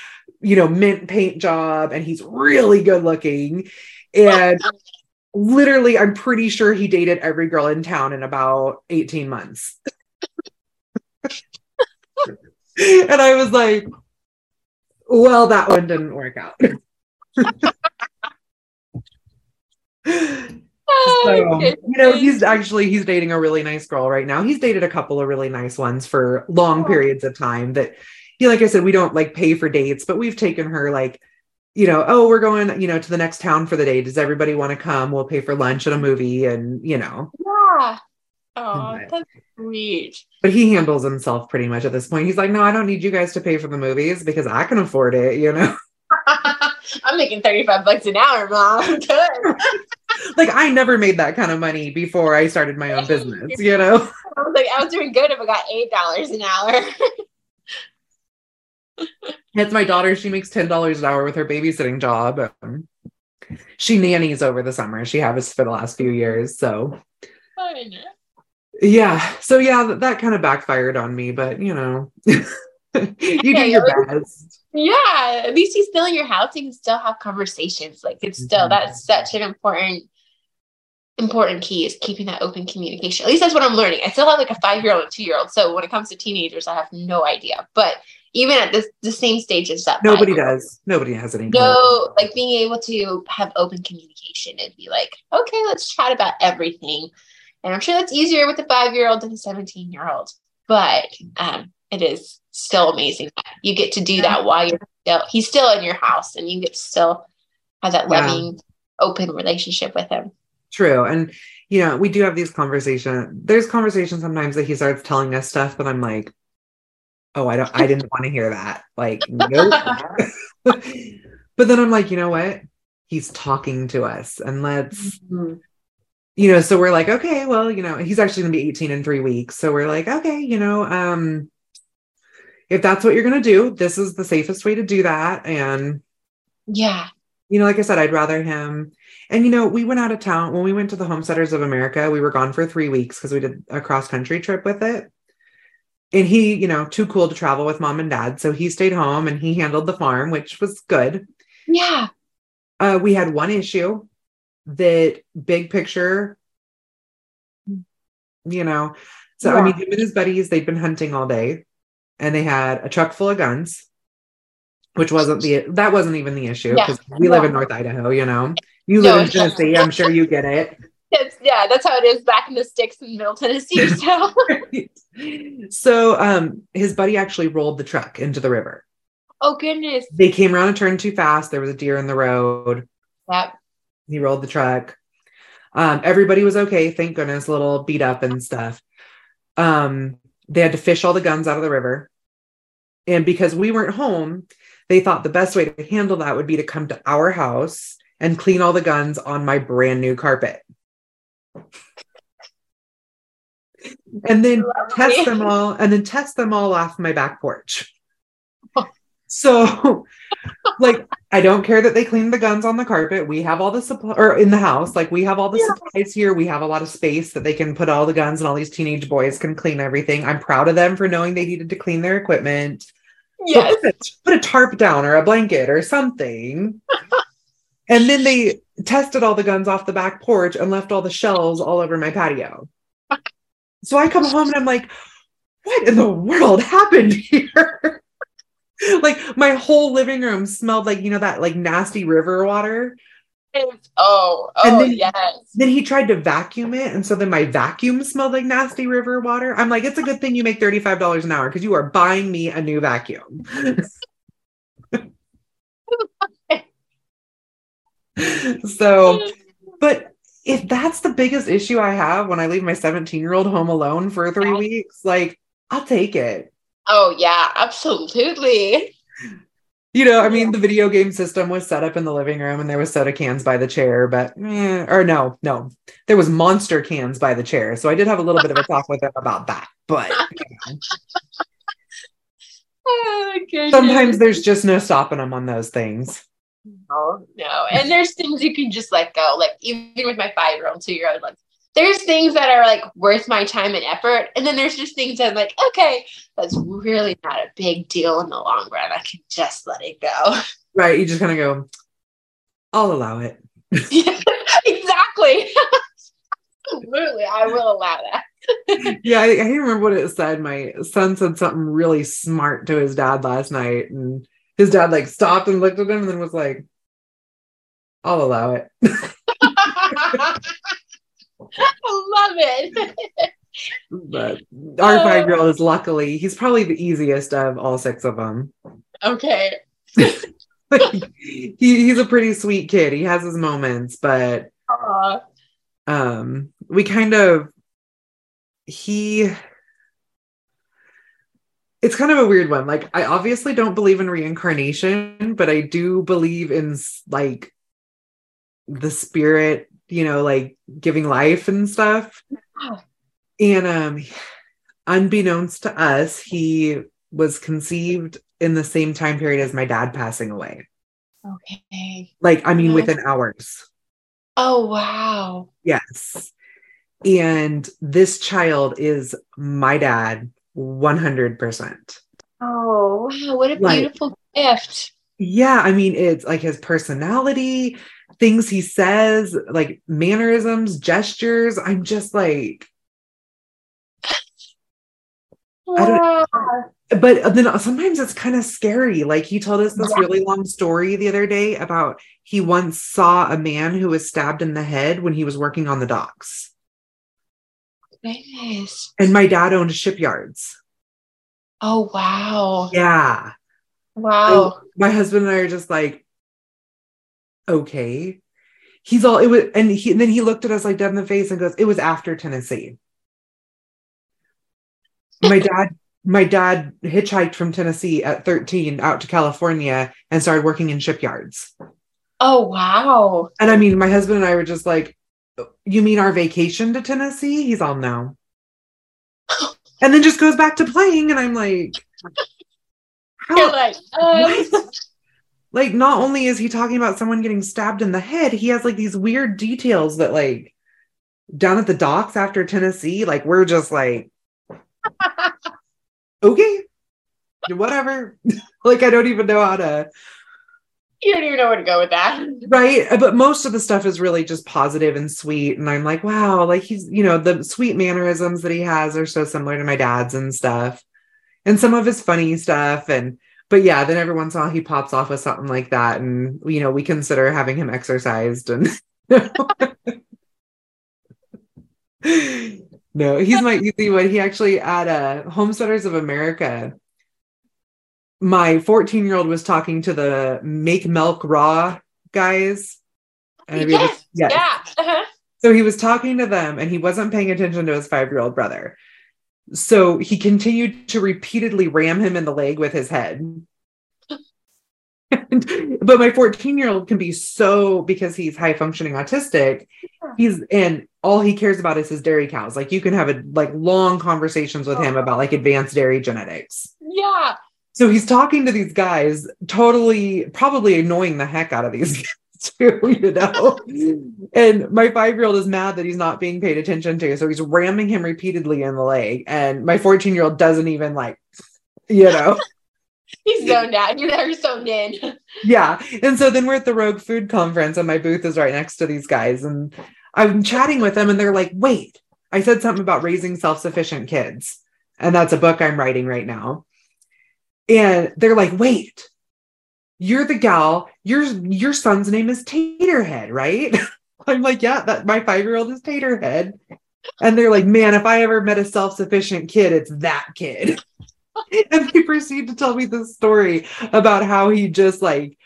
you know, mint paint job, and he's really good looking. And literally, I'm pretty sure he dated every girl in town in about 18 months. and I was like, well, that one didn't work out. Oh, so, you know, he's actually he's dating a really nice girl right now. He's dated a couple of really nice ones for long oh. periods of time that you know, like I said, we don't like pay for dates, but we've taken her like, you know, oh, we're going, you know, to the next town for the day. Does everybody want to come? We'll pay for lunch and a movie and you know. Yeah. Oh, that's sweet. But he handles himself pretty much at this point. He's like, no, I don't need you guys to pay for the movies because I can afford it, you know? I'm making 35 bucks an hour, mom. Good. like I never made that kind of money before I started my own business, you know? I was like, I was doing good if I got eight dollars an hour. It's my daughter. She makes ten dollars an hour with her babysitting job. Um, she nannies over the summer. She has for the last few years. So yeah so yeah that, that kind of backfired on me but you know you do your best yeah at least he's still in your house you can still have conversations like it's still mm-hmm. that's such an important important key is keeping that open communication at least that's what i'm learning i still have like a five year old and two year old so when it comes to teenagers i have no idea but even at this the same stage as that nobody does nobody has any no like being able to have open communication and be like okay let's chat about everything and I'm sure that's easier with a five year old than a 17 year old, but um, it is still amazing that you get to do that while you're still, he's still in your house and you get to still have that loving, yeah. open relationship with him. True. And, you know, we do have these conversations. There's conversations sometimes that he starts telling us stuff, but I'm like, oh, I don't, I didn't want to hear that. Like, nope. but then I'm like, you know what? He's talking to us and let's, mm-hmm you know, so we're like, okay, well, you know, he's actually going to be 18 in three weeks. So we're like, okay, you know, um, if that's what you're going to do, this is the safest way to do that. And yeah, you know, like I said, I'd rather him. And, you know, we went out of town when we went to the Homesteaders of America. We were gone for three weeks because we did a cross country trip with it. And he, you know, too cool to travel with mom and dad. So he stayed home and he handled the farm, which was good. Yeah. Uh, we had one issue that big picture, you know. So, I mean, Yeah. him and his buddies, they'd been hunting all day and they had a truck full of guns, which wasn't the, that wasn't even the issue Yeah. because we live in North Idaho, you know. You No, live in. Tennessee, I'm sure you get it. That's, yeah, that's how it is back in the sticks in Middle Tennessee. So, so, um, his buddy actually rolled the truck into the river. oh goodness. They came around a turn too fast. There was a deer in the road. Yep. He rolled the truck. Um, everybody was okay, thank goodness, a little beat up and stuff. Um, they had to fish all the guns out of the river. And because we weren't home, they thought the best way to handle that would be to come to our house and clean all the guns on my brand new carpet. And then test them all and then test them all off my back porch. Oh. So like I don't care that they clean the guns on the carpet. We have all the supply or in the house. Like we have all the Yeah. supplies here. We have a lot of space that they can put all the guns and all these teenage boys can clean everything. I'm proud of them for knowing they needed to clean their equipment. Yes. Put, a, put a tarp down or a blanket or something. and then they tested all the guns off the back porch and left all the shells all over my patio. So I come home and I'm like, what in the world happened here? like my whole living room smelled like, you know, that like nasty river water. It's- oh, And oh, then- yes. Then he tried to vacuum it. And so then my vacuum smelled like nasty river water. I'm like, it's a good thing you make $35 an hour because you are buying me a new vacuum. so, but if that's the biggest issue I have when I leave my 17 year old home alone for three weeks, like I'll take it. Oh, yeah, absolutely. You know, I mean, the video game system was set up in the living room and there was soda cans by the chair, but eh, or no, no, there was monster cans by the chair. So I did have a little bit of a talk with him about that. But you know, Oh, sometimes there's just no stopping them on those things. No, no. And there's things you can just let go. Like even with my five year old, two year old, like there's things that are like worth my time and effort. And then there's just things that I'm like, okay, that's really not a big deal in the long run. I can just let it go. Right. You just kind of go, I'll allow it. Yeah, exactly. Absolutely. I will allow that. yeah, I, I can't remember what it said. My son said something really smart to his dad last night, and his dad like stopped and looked at him and then was like, I'll allow it. I love it. But our Oh. five year old is luckily, he's probably the easiest of all six of them. Okay. he, he's a pretty sweet kid. He has his moments, but Aw. um we kind of he it's kind of a weird one like i obviously don't believe in reincarnation but i do believe in like the spirit you know like giving life and stuff and um unbeknownst to us he was conceived in the same time period as my dad passing away Okay. like i mean within hours Oh wow. Yes. And this child is my dad 100%. Oh wow, what a beautiful gift. Yeah, I mean it's like his personality, things he says, like mannerisms, gestures. I'm just like I don't- but then sometimes it's kind of scary. Like he told us this Yeah. really long story the other day about he once saw a man who was stabbed in the head when he was working on the docks. Goodness. And my dad owned shipyards. Oh wow. Yeah. Wow. my husband and I are just like, okay. He's all it was, and he and then he looked at us like dead in the face and goes, It was after Tennessee. My dad, my dad hitchhiked from Tennessee at 13 out to California and started working in shipyards. Oh wow. And I mean, my husband and I were just like, You mean our vacation to Tennessee? He's all no. And then just goes back to playing, and I'm like, how, You're like, um? like not only is he talking about someone getting stabbed in the head he has like these weird details that like down at the docks after tennessee like we're just like okay whatever like i don't even know how to you don't even know where to go with that. Right. But most of the stuff is really just positive and sweet. And I'm like, wow, like he's, you know, the sweet mannerisms that he has are so similar to my dad's and stuff. And some of his funny stuff. And, but yeah, then every once in a while he pops off with something like that. And, you know, we consider having him exercised and, no, he's my easy one. He actually at a Homesteaders of America my 14 year old was talking to the make milk raw guys. And yes, yes. Yeah. Uh-huh. So he was talking to them and he wasn't paying attention to his five year old brother. So he continued to repeatedly ram him in the leg with his head. but my 14 year old can be so because he's high functioning autistic he's and all he cares about is his dairy cows. Like you can have a like long conversations with him oh. about like advanced dairy genetics. Yeah. So he's talking to these guys, totally, probably annoying the heck out of these guys too, you know. and my five year old is mad that he's not being paid attention to. So he's ramming him repeatedly in the leg. And my 14 year old doesn't even like, you know. he's zoned out. You're there zoned in. yeah. And so then we're at the Rogue Food Conference, and my booth is right next to these guys. And I'm chatting with them, and they're like, wait, I said something about raising self sufficient kids. And that's a book I'm writing right now and they're like, wait, you're the gal, your your son's name is Taterhead, right? I'm like, yeah, that my five-year-old is Taterhead. And they're like, man, if I ever met a self-sufficient kid, it's that kid. and they proceed to tell me this story about how he just like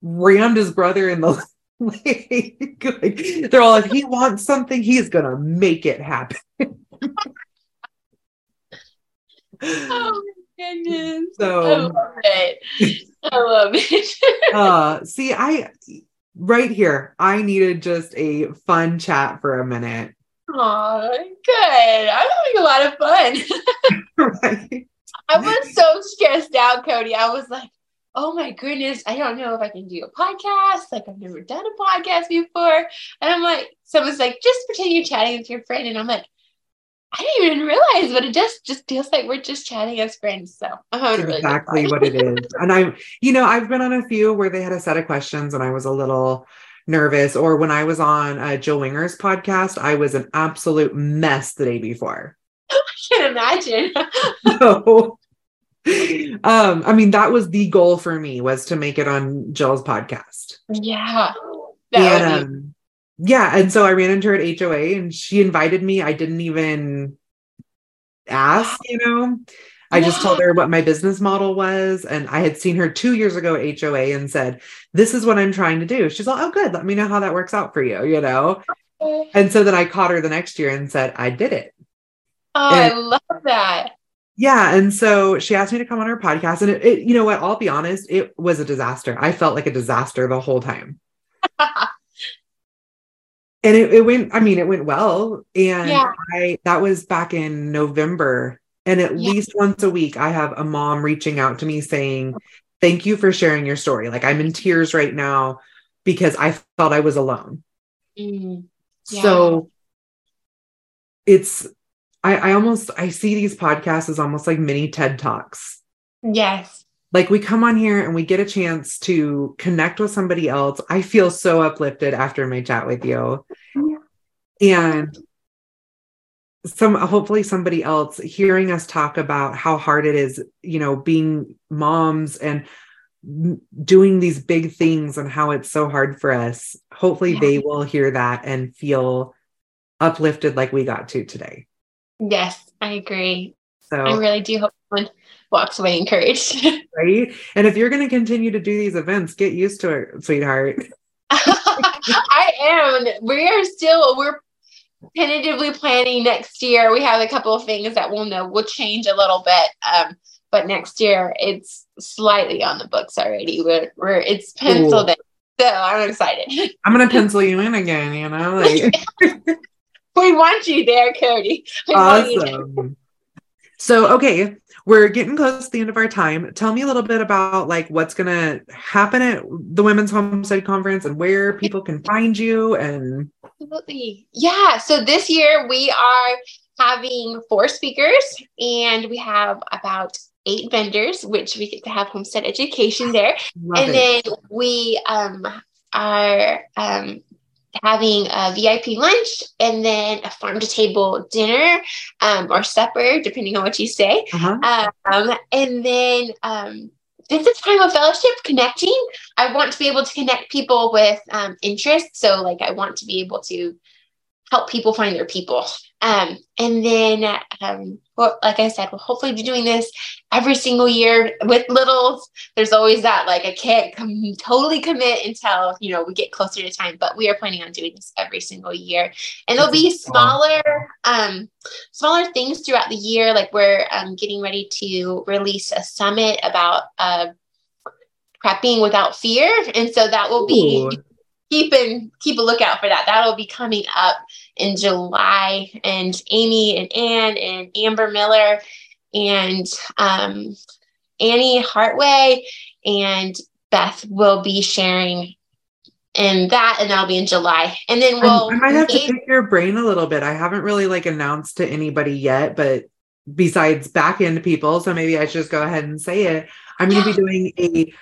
rammed his brother in the leg. like, they're all if he wants something, he's gonna make it happen. oh goodness. So I love it. I love it. uh see, I right here, I needed just a fun chat for a minute. Oh, good. I'm having a lot of fun. right. I was so stressed out, Kody. I was like, oh my goodness, I don't know if I can do a podcast. Like, I've never done a podcast before. And I'm like, someone's like, just pretend you're chatting with your friend. And I'm like, I didn't even realize, but it just just feels like we're just chatting as friends. So I'm having really exactly what it is. And I'm, you know, I've been on a few where they had a set of questions and I was a little nervous. Or when I was on uh, Jill Winger's podcast, I was an absolute mess the day before. I can imagine. so, um, I mean, that was the goal for me was to make it on Jill's podcast. Yeah. And, um, yeah and so i ran into her at hoa and she invited me. I didn't even ask you know? I just told her what my business model was and i had seen her two years ago at hoa and said this is what i'm trying to do. She's like oh good. Let me know how that works out for you you know? And so then i caught her the next year and said i did it. Oh and, i love that. Yeah and so she asked me to come on her podcast and it, it you know what? I'll be honest it was a disaster. I felt like a disaster the whole time and it, it went i mean it went well. And yeah. i that was back in november. And at yeah. least once a week i have a mom reaching out to me saying thank you for sharing your story. Like i'm in tears right now because i felt i was alone. Mm, yeah. so it's I, I almost i see these podcasts as almost like mini ted talks. Yes like we come on here and we get a chance to connect with somebody else. I feel so uplifted after my chat with you. And some hopefully somebody else hearing us talk about how hard it is, you know, being moms and doing these big things and how it's so hard for us. Hopefully yeah. they will hear that and feel uplifted like we got to today. Yes, I agree. So I really do hope someone walks away encouraged. right. And if you're going to continue to do these events, get used to it, sweetheart. I am. We are still, we're tentatively planning next year. We have a couple of things that we'll know will change a little bit. Um, but next year it's slightly on the books already. We're, we're it's penciled Ooh. in. So I'm excited. I'm gonna pencil you in again, you know. Like we want you there, Kody. We awesome. So okay, we're getting close to the end of our time. Tell me a little bit about like what's going to happen at the Women's Homestead Conference and where people can find you and Absolutely. Yeah, so this year we are having four speakers, and we have about eight vendors, which we get to have homestead education there. Love and it. then we um, are um, having a VIP lunch and then a farm to table dinner um, or supper, depending on what you say. Uh-huh. Um, and then um, this is time of fellowship connecting. I want to be able to connect people with um, interests. So, like, I want to be able to help people find their people. Um, and then, um, well, like I said, we'll hopefully be doing this every single year with littles. There's always that, like, I can't com- totally commit until, you know, we get closer to time, but we are planning on doing this every single year. And there'll be smaller, um, smaller things throughout the year. Like we're um, getting ready to release a summit about uh, prepping without fear. And so that will be Ooh. keep and keep a lookout for that. That'll be coming up in July. And Amy and Ann and Amber Miller and um, Annie Hartway and Beth will be sharing in that, and that'll be in July. And then we'll I might have to engage- pick your brain a little bit. I haven't really like announced to anybody yet, but besides back end people, so maybe I should just go ahead and say it. I'm going to be doing a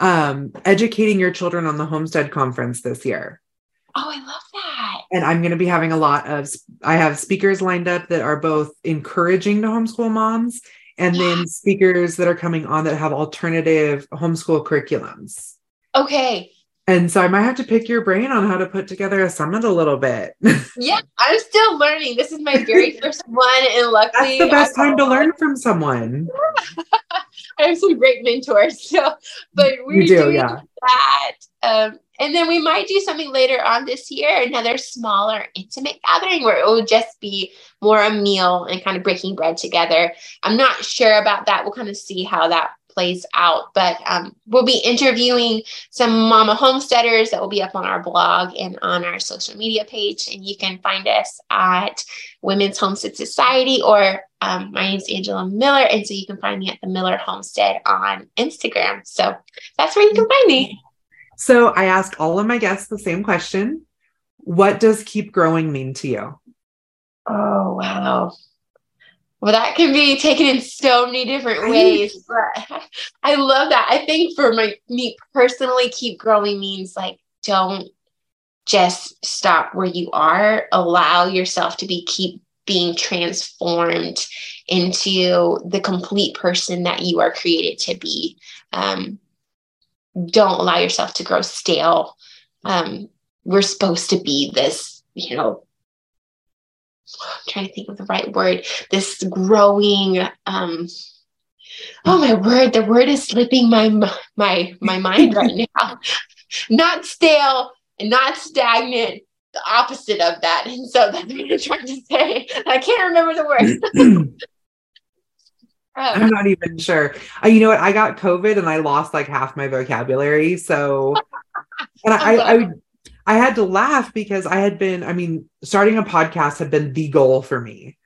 um educating your children on the homestead conference this year. oh, I love that. And I'm going to be having a lot of I have speakers lined up that are both encouraging to homeschool moms and then speakers that are coming on that have alternative homeschool curriculums. Okay. And so I might have to pick your brain on how to put together a summit a little bit. Yeah, I'm still learning. This is my very first one, and luckily, That's the best I- time to learn from someone. I have some great mentors. So, but we're do, doing yeah. that. Um, and then we might do something later on this year, another smaller, intimate gathering where it will just be more a meal and kind of breaking bread together. I'm not sure about that. We'll kind of see how that plays out, but um, we'll be interviewing some mama homesteaders that will be up on our blog and on our social media page. And you can find us at Women's Homestead Society or um, my name's Angela Miller. And so you can find me at the Miller Homestead on Instagram. So that's where you can find me. So I ask all of my guests the same question. What does keep growing mean to you? Oh, wow. Well, that can be taken in so many different ways. But I love that. I think for my me personally, keep growing means like don't just stop where you are. Allow yourself to be keep being transformed into the complete person that you are created to be. Um, don't allow yourself to grow stale. Um, we're supposed to be this, you know, I'm trying to think of the right word, this growing, um, oh my word, the word is slipping my my my mind right now. Not stale and not stagnant, the opposite of that. And so that's what I'm trying to say. I can't remember the word. I'm Oh, not even sure. Uh, you know what? I got COVID and I lost like half my vocabulary. So, and I, I, I, I had to laugh because I had been, I mean, starting a podcast had been the goal for me.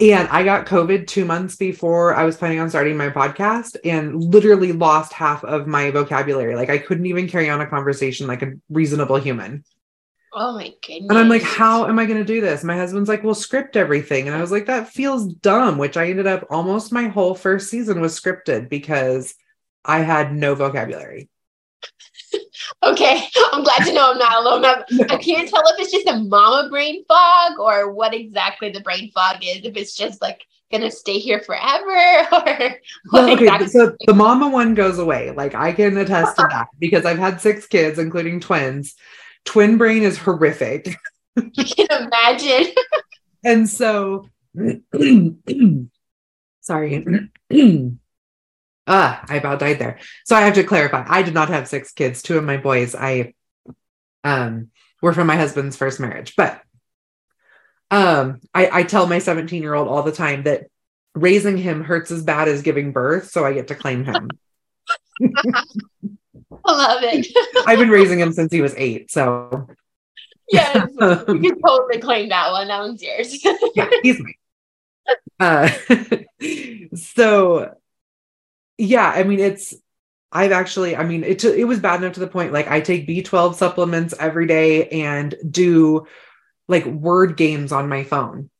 And I got COVID two months before I was planning on starting my podcast and literally lost half of my vocabulary. Like I couldn't even carry on a conversation like a reasonable human. Oh my goodness. And I'm like, how am I going to do this? My husband's like, well, script everything. And I was like, that feels dumb, which I ended up almost my whole first season was scripted because I had no vocabulary. Okay, I'm glad to know I'm not alone. I'm- I can't tell if it's just a mama brain fog or what exactly the brain fog is. If it's just like gonna stay here forever or what Well, okay, exactly. so the mama one goes away. Like I can attest to that because I've had six kids, including twins. Twin brain is horrific. you can imagine. And so, sorry. ah, I about died there. So I have to clarify. I did not have six kids. Two of my boys, I um were from my husband's first marriage. But um I, I tell my 17 year old all the time that raising him hurts as bad as giving birth, so I get to claim him. I love it. I've been raising him since he was eight. So yeah, you can totally claim that one. That one's yours. yeah, he's mine. Uh, so yeah, I mean, it's I've actually, I mean, it it was bad enough to the point like I take B12 supplements every day and do like word games on my phone.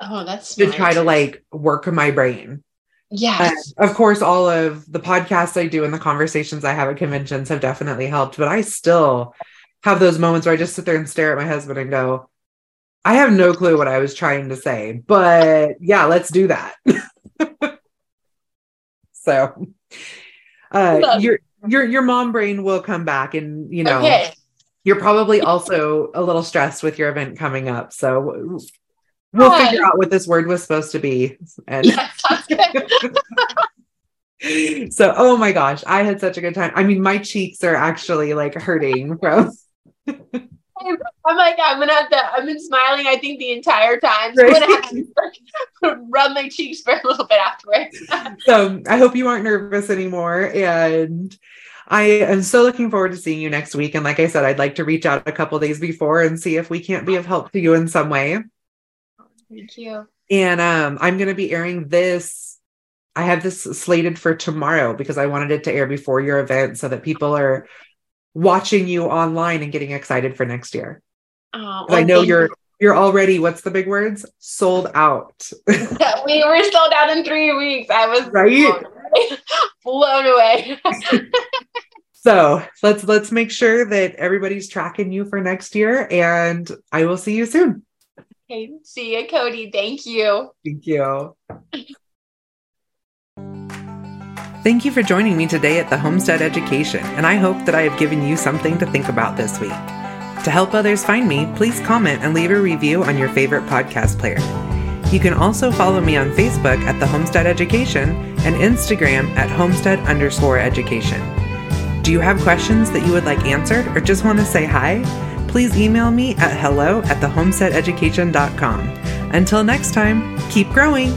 Oh, that's to try to like work my brain. Yes. And of course, all of the podcasts I do and the conversations I have at conventions have definitely helped, but I still have those moments where I just sit there and stare at my husband and go, I have no clue what I was trying to say, but yeah, let's do that. so uh your your your mom brain will come back and you know okay. you're probably also a little stressed with your event coming up. So we'll Hi. figure out what this word was supposed to be. And good. so oh my gosh i had such a good time i mean my cheeks are actually like hurting from I'm like, I'm gonna have to. I've been smiling. I think the entire time. So I'm gonna have to rub my cheeks for a little bit afterwards. so i hope you aren't nervous anymore and i am so looking forward to seeing you next week and like i said i'd like to reach out a couple days before and see if we can't be of help to you in some way Thank you. and um i'm going to be airing this i have this slated for tomorrow because i wanted it to air before your event so that people are watching you online and getting excited for next year Oh, 'Cause I know you're you're already what's the big words sold out you. we were sold out in three weeks. I was Right? blown away. blown away. so let's let's make sure that everybody's tracking you for next year and i will see you soon okay, see you, Kody. Thank you. thank you thank you for joining me today at the homestead education and i hope that i have given you something to think about this week to help others find me please comment and leave a review on your favorite podcast player You can also follow me on Facebook at the Homestead Education and Instagram at homestead underscore education. Do you have questions that you would like answered or just want to say hi? Please email me at hello at thehomesteadeducation.com. Until next time, keep growing.